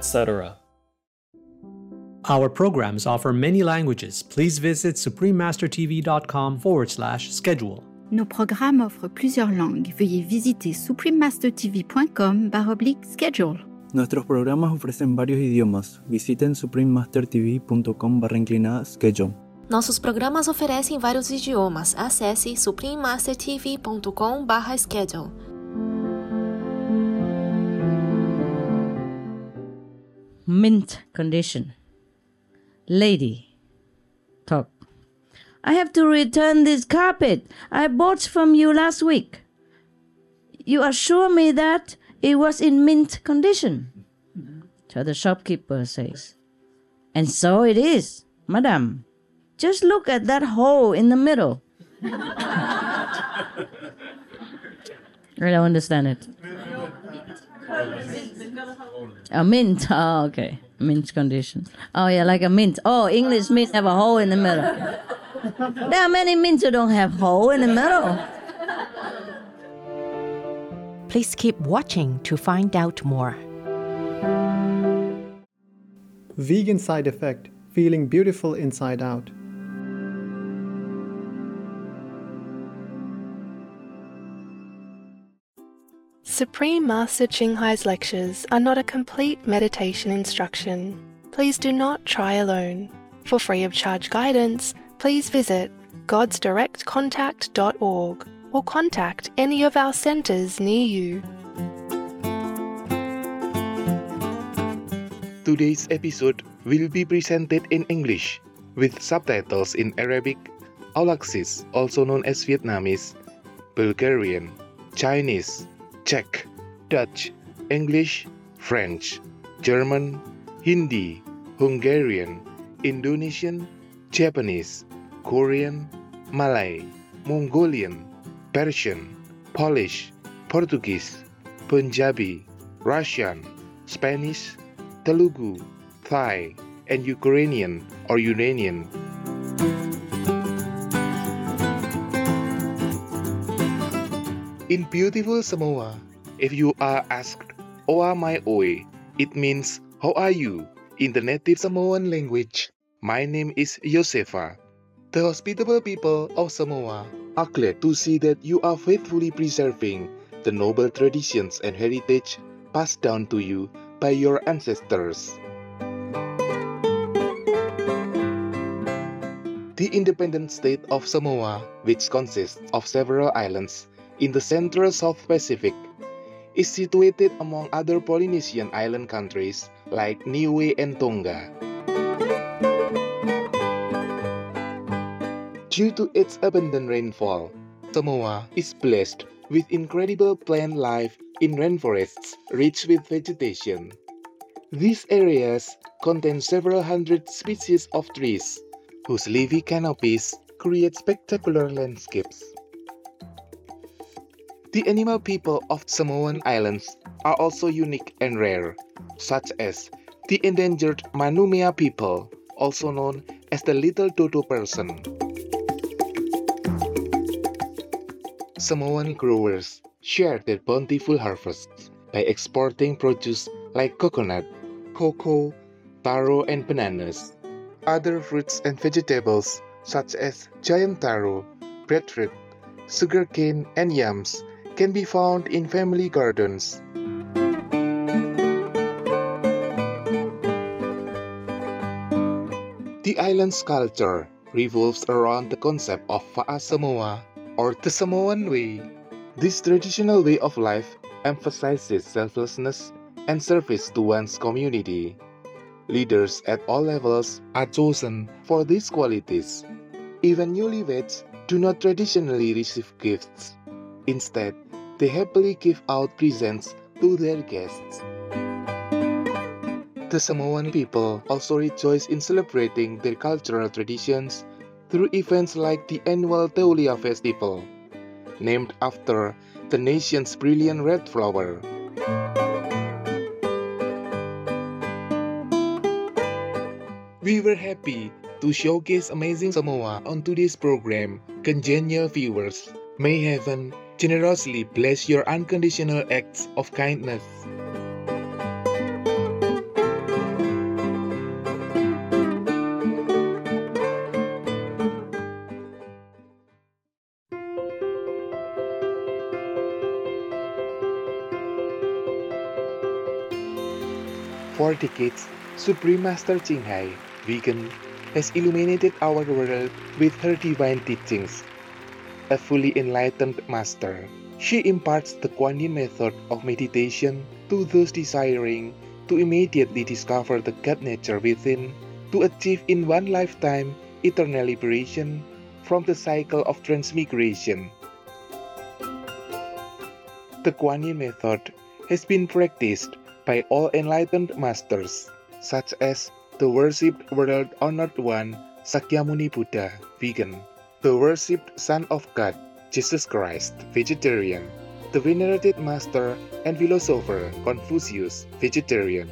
Etc. Our programs offer many languages. Please visit suprememastertv.com forward slash schedule. Nos programmes offrent plusieurs langues. Veuillez visiter suprememastertv.com baroblique schedule. Nuestros programas ofrecen varios idiomas. Visiten suprememastertv.com barra inclinada schedule. Nossos programas oferecem vários idiomas. Acesse suprememastertv.com/schedule. mint condition. Lady. Talk. I have to return this carpet I bought from you last week. You assure me that it was in mint condition. So the shopkeeper says. And so it is, madam. Just look at that hole in the middle. I don't understand it. A mint. Oh, okay. Mint condition. Oh, yeah, like a mint. Oh, English mint have a hole in the middle. there are many mints who don't have hole in the middle. Please keep watching to find out more. Vegan side effect feeling beautiful inside out. Supreme Master Ching Hai's lectures are not a complete meditation instruction. Please do not try alone. For free of charge guidance, please visit godsdirectcontact.org or contact any of our centers near you. Today's episode will be presented in English with subtitles in Arabic, Aulacese, also known as Vietnamese, Bulgarian, Chinese, Czech, Dutch, English, French, German, Hindi, Hungarian, Indonesian, Japanese, Korean, Malay, Mongolian, Persian, Polish, Portuguese, Punjabi, Russian, Spanish, Telugu, Thai, and Ukrainian or Iranian. In beautiful Samoa, if you are asked Oa mai oi, it means how are you in the native Samoan language. My name is Josefa. The hospitable people of Samoa are glad to see that you are faithfully preserving the noble traditions and heritage passed down to you by your ancestors. The independent state of Samoa, which consists of several islands in the central South Pacific, is situated among other Polynesian island countries like Niue and Tonga. Due to its abundant rainfall, Samoa is blessed with incredible plant life in rainforests rich with vegetation. These areas contain several hundred species of trees, whose leafy canopies create spectacular landscapes. The animal people of Samoan Islands are also unique and rare, such as the endangered Manumea people, also known as the little dodo person. Samoan growers share their bountiful harvests by exporting produce like coconut, cocoa, taro, and bananas. Other fruits and vegetables such as giant taro, breadfruit, sugarcane, and yams can be found in family gardens. The island's culture revolves around the concept of Fa'a Samoa or the Samoan way. This traditional way of life emphasizes selflessness and service to one's community. Leaders at all levels are chosen for these qualities. Even newlyweds do not traditionally receive gifts. Instead, they happily give out presents to their guests. The Samoan people also rejoice in celebrating their cultural traditions through events like the annual Teulia Festival, named after the nation's brilliant red flower. We were happy to showcase amazing Samoa on today's program, congenial viewers. May heaven generously bless your unconditional acts of kindness. For decades, Supreme Master Ching Hai, vegan, has illuminated our world with her divine teachings. A fully enlightened master, she imparts the Kuan Yin method of meditation to those desiring to immediately discover the God nature within to achieve in one lifetime eternal liberation from the cycle of transmigration. The Kuan Yin method has been practiced by all enlightened masters, such as the worshipped world honored one Sakyamuni Buddha, vegan, the worshipped Son of God, Jesus Christ, vegetarian, the venerated master and philosopher Confucius, vegetarian,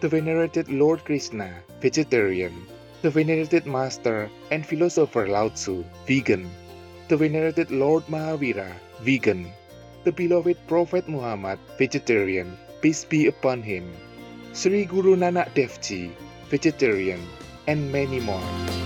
the venerated Lord Krishna, vegetarian, the venerated master and philosopher Lao Tzu, vegan, the venerated Lord Mahavira, vegan, the beloved Prophet Muhammad, vegetarian, peace be upon him, Sri Guru Nanak Dev Ji, vegetarian, and many more.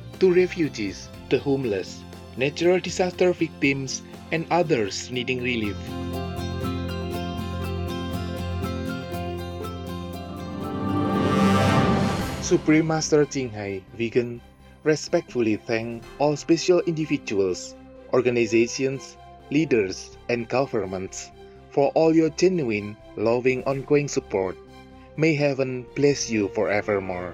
to refugees, the homeless, natural disaster victims, and others needing relief. Supreme Master Ching Hai, vegan, respectfully thank all special individuals, organizations, leaders, and governments for all your genuine, loving, ongoing support. May heaven bless you forevermore.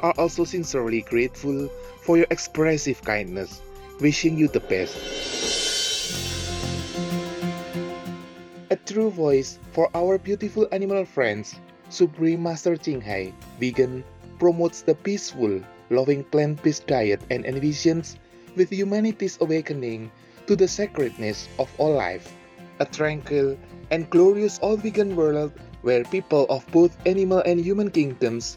are also sincerely grateful for your expressive kindness, wishing you the best. A true voice for our beautiful animal friends, Supreme Master Ching Hai Vegan promotes the peaceful, loving plant-based diet and envisions with humanity's awakening to the sacredness of all life, a tranquil and glorious all-vegan world where people of both animal and human kingdoms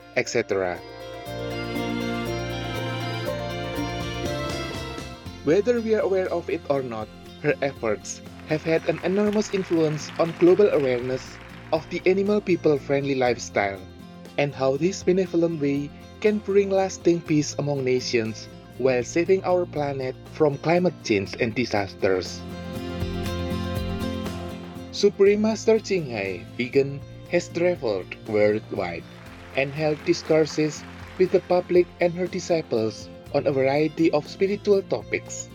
etc. Whether we are aware of it or not, her efforts have had an enormous influence on global awareness of the animal people friendly lifestyle and how this benevolent way can bring lasting peace among nations while saving our planet from climate change and disasters. Supreme Master Ching Hai Vegan has traveled worldwide and held discourses with the public and her disciples on a variety of spiritual topics.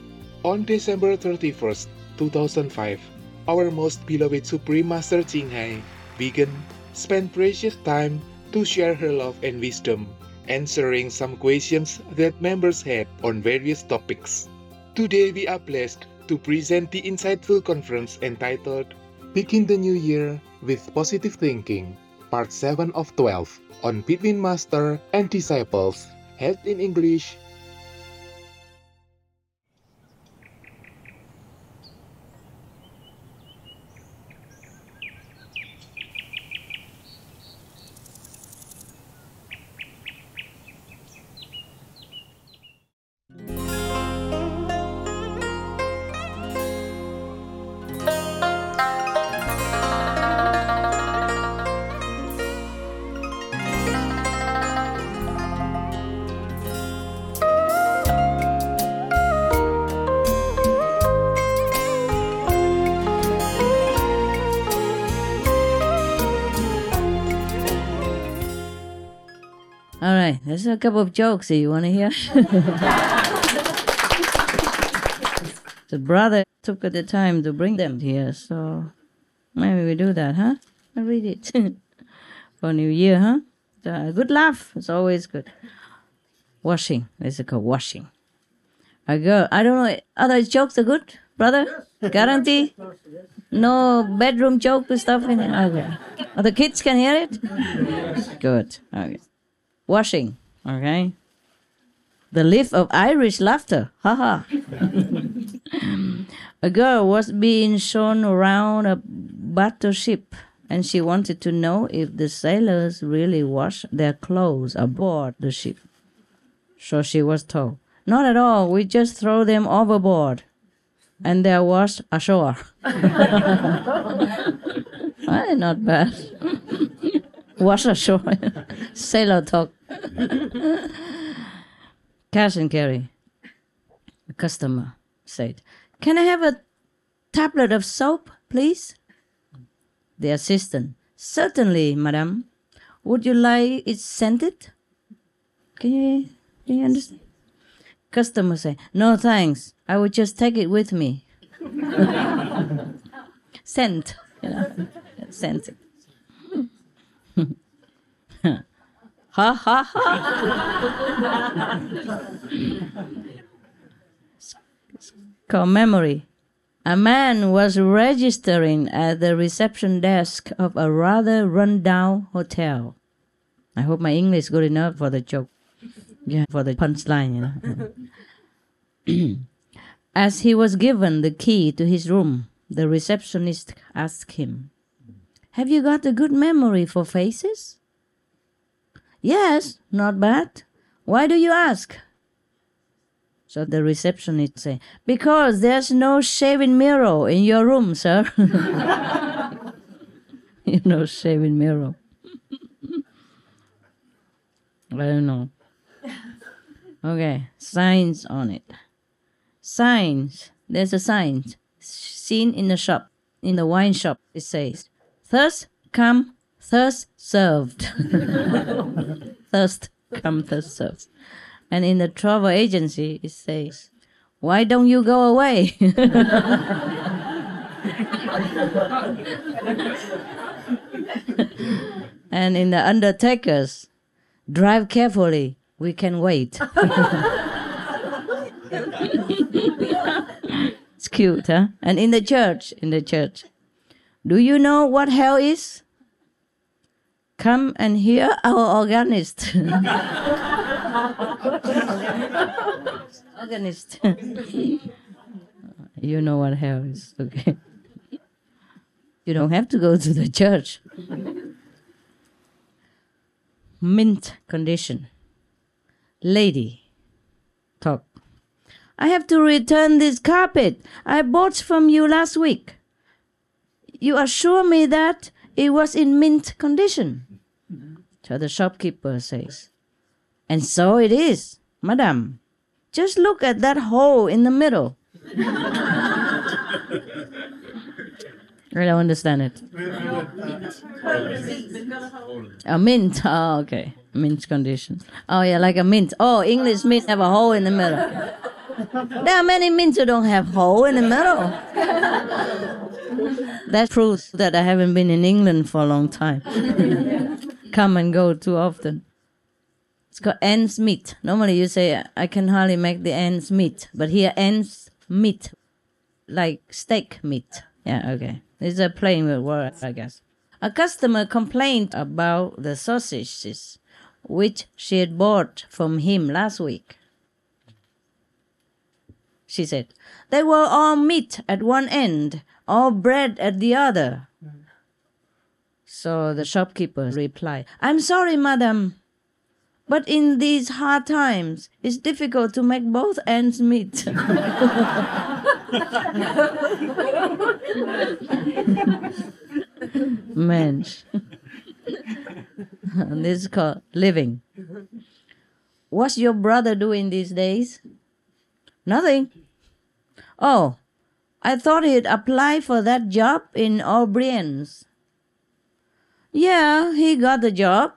On December 31st, 2005, our most beloved Supreme Master Ching Hai Vegan spent precious time to share her love and wisdom, answering some questions that members had on various topics. Today we are blessed to present the insightful conference entitled Begin the New Year with Positive Thinking, Part 7 of 12 on Between Master and Disciples, held in English a couple of jokes that you want to hear. the brother took the time to bring them here, so maybe we do that, huh? I read it for New Year, huh? Good laugh. It's always good. Washing. It's called washing. A girl. I don't know. Other jokes are good, brother. Guarantee. No bedroom joke and stuff in it. Okay. Oh, the kids can hear it. Good. Okay. Washing. Okay. The lift of Irish laughter. Haha. a girl was being shown around a battleship and she wanted to know if the sailors really wash their clothes aboard the ship. So she was told, Not at all, we just throw them overboard and they're washed ashore. well, not bad. Wash ashore. Sailor talk. Cash and carry. A customer said, Can I have a tablet of soap, please? The assistant, Certainly, madam. Would you like it scented? Can you, can you understand? Customer say, No thanks. I will just take it with me. Scent, you know, scent. ha ha ha. Called memory. A man was registering at the reception desk of a rather run-down hotel. I hope my English is good enough for the joke. Yeah, for the punchline, you know. As he was given the key to his room, the receptionist asked him, Have you got a good memory for faces? Yes, not bad. Why do you ask? So the receptionist say, Because there's no shaving mirror in your room, sir. you know, shaving mirror. I don't know. Okay, signs on it. Signs. There's a sign seen in the shop, in the wine shop. It says, "Thirst come, thirst served." thirst come, thirst served. And in the travel agency, it says, "Why don't you go away?" and in the undertakers, drive carefully. We can wait. it's cute, huh? And in the church, in the church, do you know what hell is? Come and hear our organist. organist. you know what hell is, okay? You don't have to go to the church. Mint condition. Lady. Talk. I have to return this carpet I bought from you last week. You assure me that it was in mint condition. So the shopkeeper says, And so it is, madam. Just look at that hole in the middle. I don't understand it. A mint. Oh, okay. Mint condition. Oh, yeah, like a mint. Oh, English mint have a hole in the middle. There are many mints who don't have hole in the middle. that proves that I haven't been in England for a long time. Come and go too often. It's called ends meet. Normally you say I can hardly make the ends meet, but here ends meet, like steak meat. Yeah, okay. It's a plain word, I guess. A customer complained about the sausages which she had bought from him last week. She said, They were all meat at one end, all bread at the other. Mm. So the shopkeeper replied, I'm sorry, madam, but in these hard times, it's difficult to make both ends meet. Mensch. this is called living. What's your brother doing these days? Nothing. Oh, I thought he'd apply for that job in O'Brien's. Yeah, he got the job.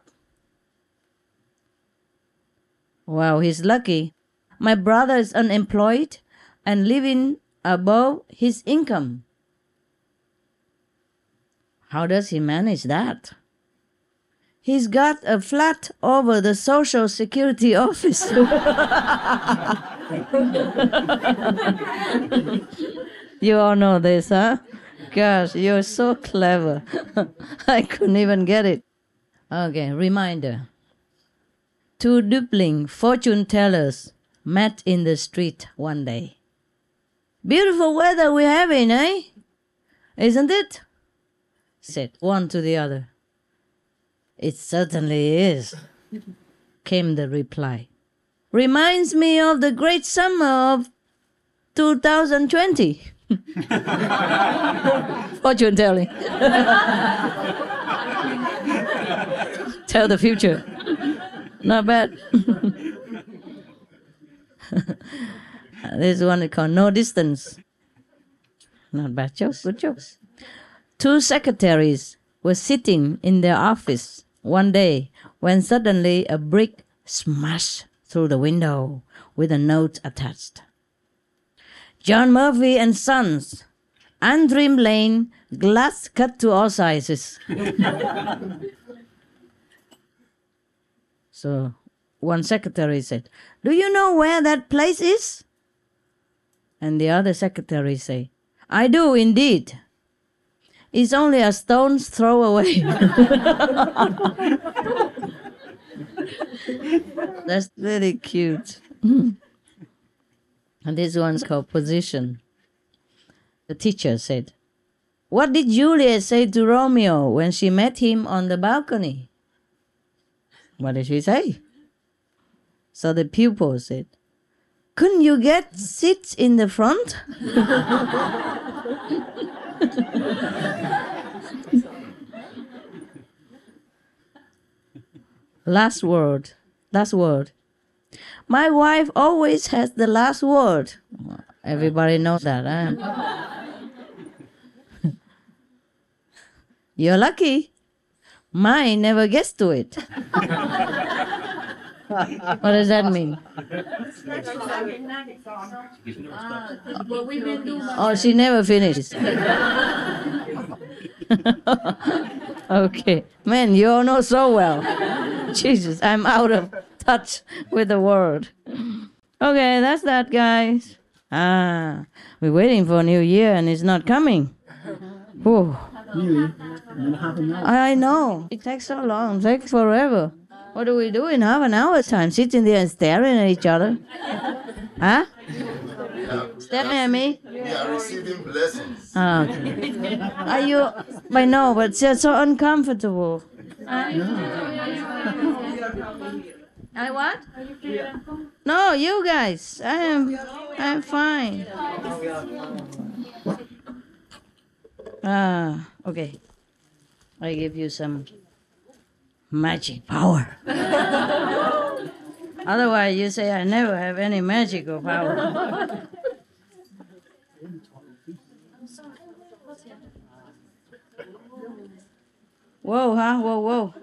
Wow, he's lucky. My brother is unemployed and living above his income. How does he manage that? He's got a flat over the Social Security office. you all know this, huh? Gosh, you're so clever. I couldn't even get it. Okay, reminder. Two dumpling fortune tellers met in the street one day. Beautiful weather we're having, eh? Isn't it? said one to the other. It certainly is, came the reply. Reminds me of the great summer of 2020. Fortune telling. Tell the future. Not bad. this one is called No Distance. Not bad jokes, good jokes. Two secretaries were sitting in their office one day when suddenly a brick smashed through the window with a note attached. John Murphy and Sons, Antrim Lane, glass cut to all sizes. so one secretary said, Do you know where that place is? And the other secretary say, I do indeed. It's only a stone's throw away. That's really cute. and this one's called position. The teacher said, What did Juliet say to Romeo when she met him on the balcony? What did she say? So the pupil said, Couldn't you get seats in the front? last word. Last word. My wife always has the last word. Everybody knows that. Huh? You're lucky. Mine never gets to it. what does that mean? Oh, she never finishes. okay. Man, you all know so well. Jesus, I'm out of touch with the world. Okay, that's that, guys. Ah, we're waiting for a New Year and it's not coming. Whew. I know. It takes so long. It takes forever. What do we do in half an hour's time? Sitting there and staring at each other? Huh? Staring at me? We are receiving blessings. Ah, okay. Are you? I know, but it's just so uncomfortable. I what? No, you guys. I am. I'm fine. Ah, okay. I give you some magic power. Otherwise, you say I never have any magical power. Whoa, huh? Whoa, whoa.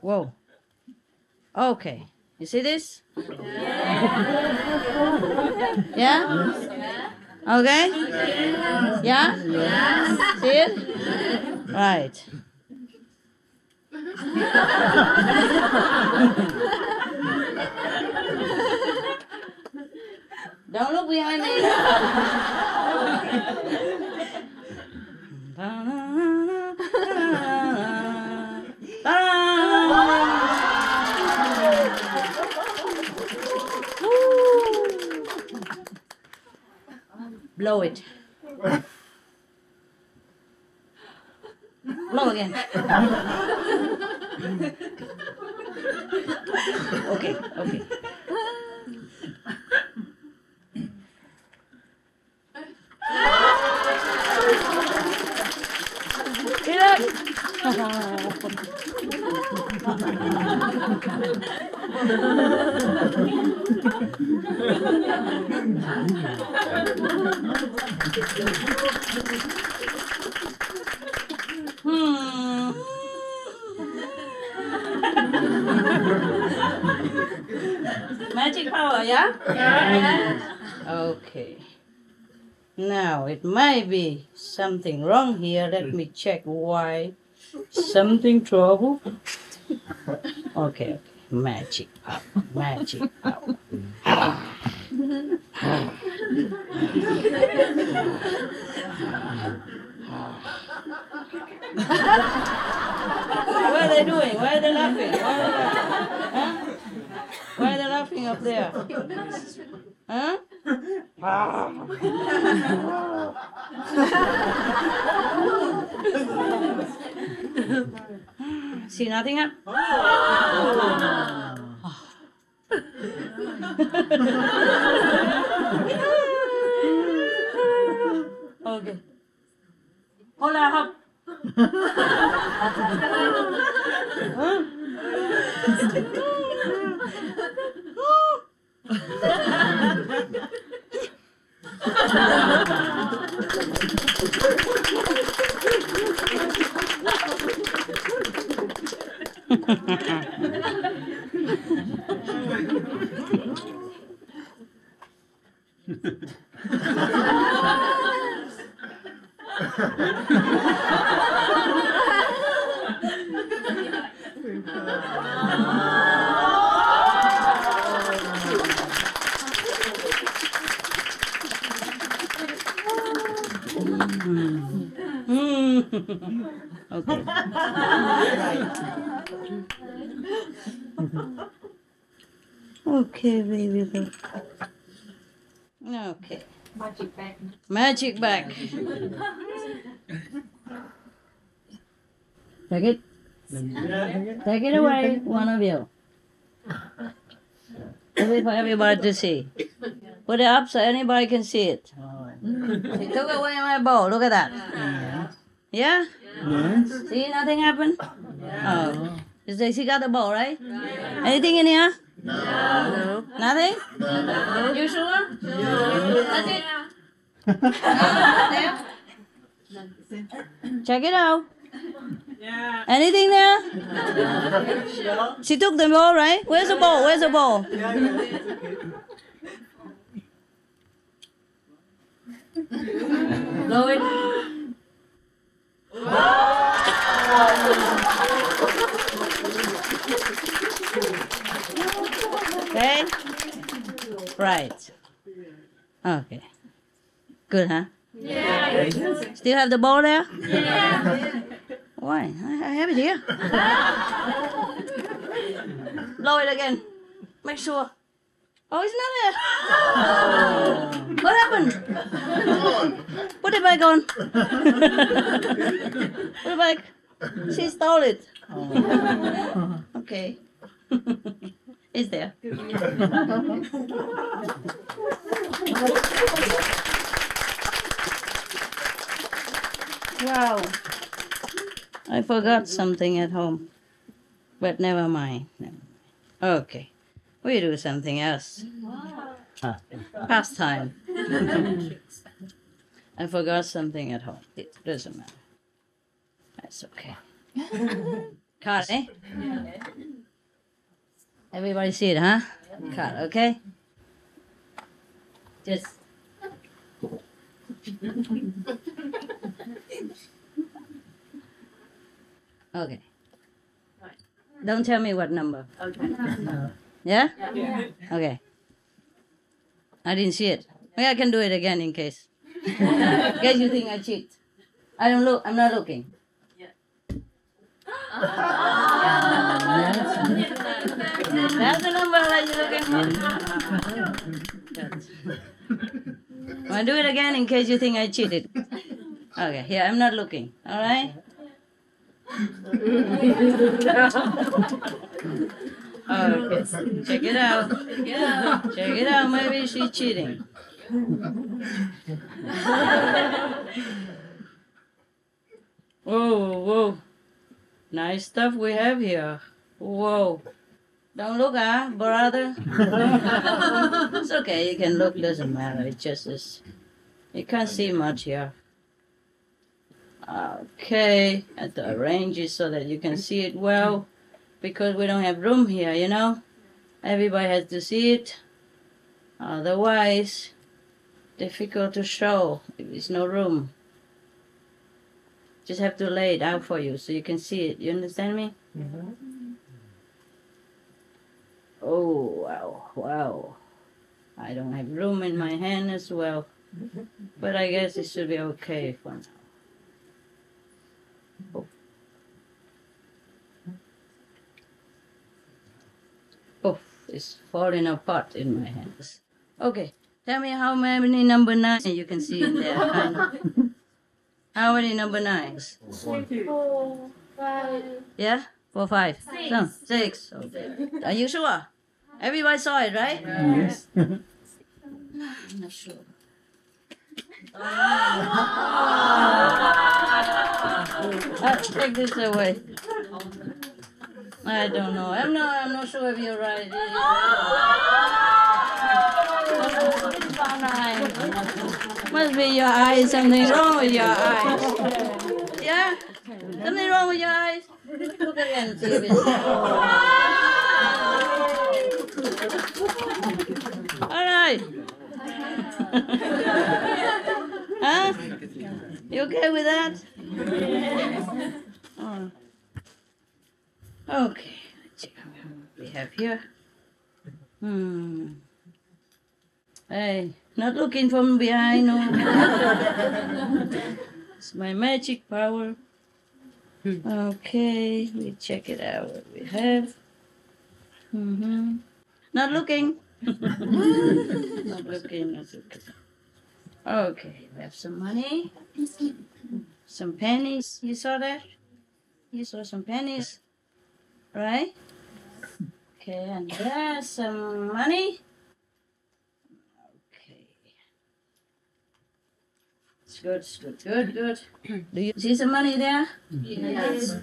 Whoa. Okay. You see this? Yeah? yeah? Okay? Yeah? Yeah? See it? Right. Don't look behind me. Blow it. Blow again. okay, okay. Hmm. Hmm. Magic power, yeah? Okay. Now it might be something wrong here. Let me check why. Something trouble? Okay, okay. Magic power. Magic power. What are they doing? Why are they laughing? Why are they laughing? Huh? Why are they laughing up there? Huh? See nothing okay. Oh. Hola, hop. huh? okay. Okay, baby. girl. Okay. Magic bag. Magic bag. Take it. Take it away, one of you. Every- For everybody to see. Put it up so anybody can see it. Mm. She took away my bowl. Look at that. Yeah? Yes. See, nothing happened? Oh. She got the bowl, right? Anything in here? No. Nothing? You sure? That's it? Check it out. Yeah. Anything there? She took the bowl, right? Where's the ball? Where's the ball? Blow it. Okay. Right. Okay. Good, huh? Yeah. Still have the ball there? Yeah. Why? I I have it here. Blow it again. Make sure. Oh, it's not there. Oh. What happened? Put it back on. Put it back. She stole it. Oh. Okay. it's there. Wow. I forgot something at home. But never mind. Never mind. Okay. We do something else. Pastime. I forgot something at home. It doesn't matter. That's okay. Cut, eh? Everybody see it, huh? Cut, okay? Just. Okay. Don't tell me what number. Okay. Yeah? Yeah. Okay. I didn't see it. Maybe I can do it again in case. in case you think I cheat. I don't look. I'm not looking. That's the number that you're looking for. I'll do it again in case you think I cheated. Okay, here, I'm not looking. All right? Okay, check it out. Check it out. Maybe she's cheating. Whoa, whoa. Nice stuff we have here. Whoa. Don't look, ah, brother. it's okay, you can look, doesn't matter. It just is. You can't see much here. Okay, I have to arrange it so that you can see it well because we don't have room here, you know? Everybody has to see it. Otherwise, difficult to show if there's no room. Just have to lay it out for you so you can see it. You understand me? Oh, wow, wow. I don't have room in my hand as well. But I guess it should be okay for now. Oh. Oh, it's falling apart in my hands. Okay, tell me how many number nine you can see in there. How many number nines? Four, five. Yeah? Four, five. Six. No, six. Okay. Are you sure? Everybody saw it, right? Yes. I'm not sure. Uh, take this away. I don't know. I'm not. I'm not sure if you're right. Must be your eyes. Something wrong with your eyes. Yeah. Something wrong with your eyes. Look again. All right. huh? You okay with that? Oh. Okay. Let's check what we have here. Hmm. Hey, not looking from behind, no. it's my magic power. Okay, we check it out what we have. Mm-hmm. Not looking. not looking, not looking. Okay, we have some money. Some pennies. You saw that? You saw some pennies. Right? Okay, and there's some money. Okay. It's good, it's good, good, good. Do you see some money there? Yes.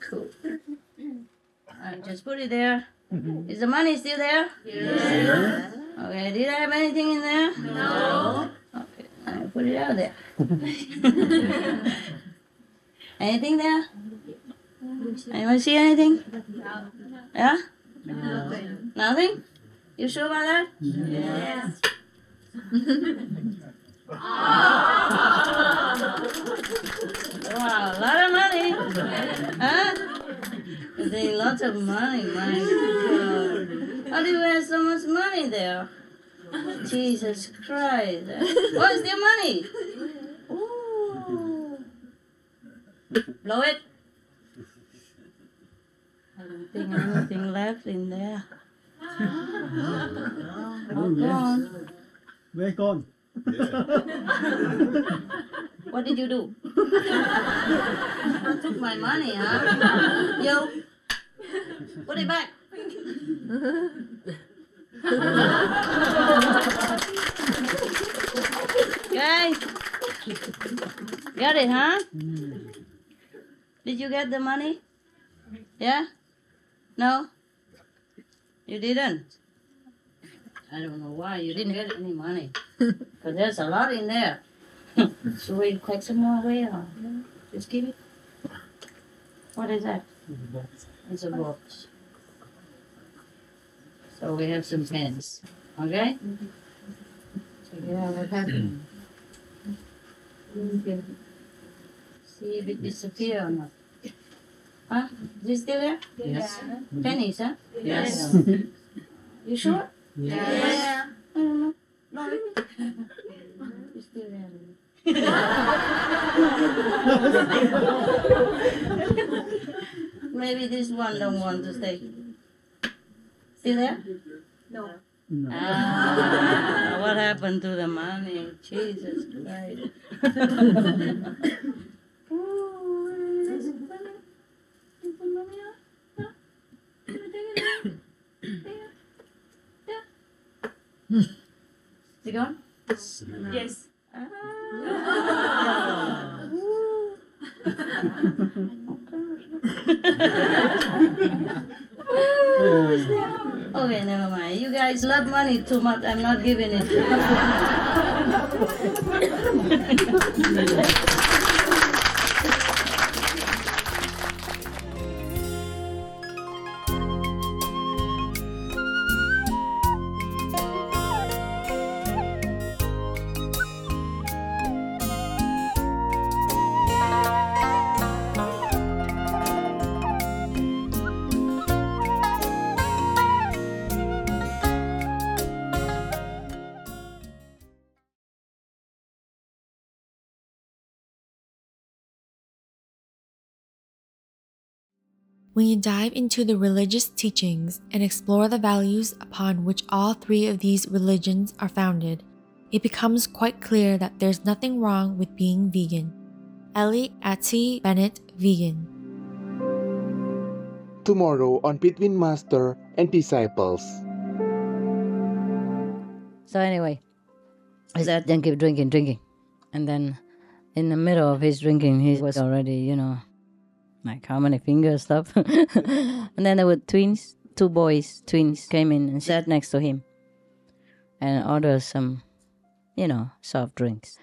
Cool. And just put it there. Mm-hmm. Is the money still there? Yes. Okay, did I have anything in there? No. Okay, I put it out there. anything there? Anyone see anything? Yeah? Nothing. Nothing? You sure about that? Yes. Wow, a lot of money. Huh? They lots of money, my God. How do you have so much money there? Jesus Christ. What's their money? Ooh. Blow it. I don't think anything left in there. Oh, gone. Where gone? What did you do? I took my money, huh? Yo, put it back. okay. got it, huh? Did you get the money? Yeah? No? You didn't? I don't know why you didn't get any money. Because there's a lot in there. Should we take some more away or just give it? What is that? It's a box. So we have some pens. Okay? Check it out what happened. See if it disappear or not. Huh? Is it still there? Yes. Pennies, huh? Yes. You sure? Yes. I don't know. No. It's still there. Maybe this one don't want to stay. Still there? No. Ah, what happened to the money? Jesus Christ. Is it gone? Yes. okay, never mind. You guys love money too much. I'm not giving it. When you dive into the religious teachings and explore the values upon which all three of these religions are founded, it becomes quite clear that there's nothing wrong with being vegan. Ellie Atty Bennett Vegan. Tomorrow on Between Master and Disciples. So anyway, he said, then keep drinking, drinking. And then in the middle of his drinking, he was already, you know, like how many fingers stuff. and then there were twins, two boys, twins came in and sat next to him and ordered some, you know, soft drinks.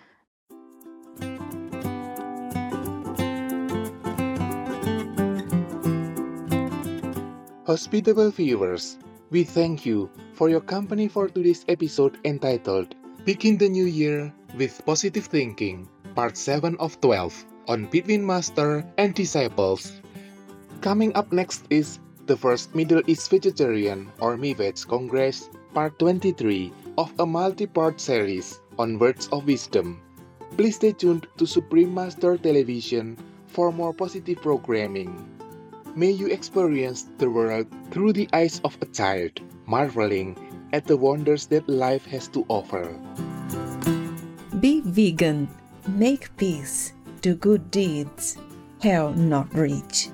Hospitable viewers, we thank you for your company for today's episode entitled Begin the New Year with Positive Thinking, Part 7 of 12 on Between Master and Disciples. Coming up next is the first Middle East Vegetarian or MIVET Congress, Part 23 of a multi part series on Words of Wisdom. Please stay tuned to Supreme Master Television for more positive programming. May you experience the world through the eyes of a child, marveling at the wonders that life has to offer. Be vegan, make peace, do good deeds, hell not reach.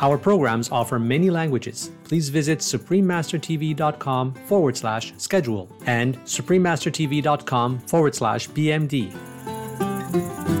Our programs offer many languages. Please visit suprememastertv.com forward slash schedule and suprememastertv.com forward slash BMD.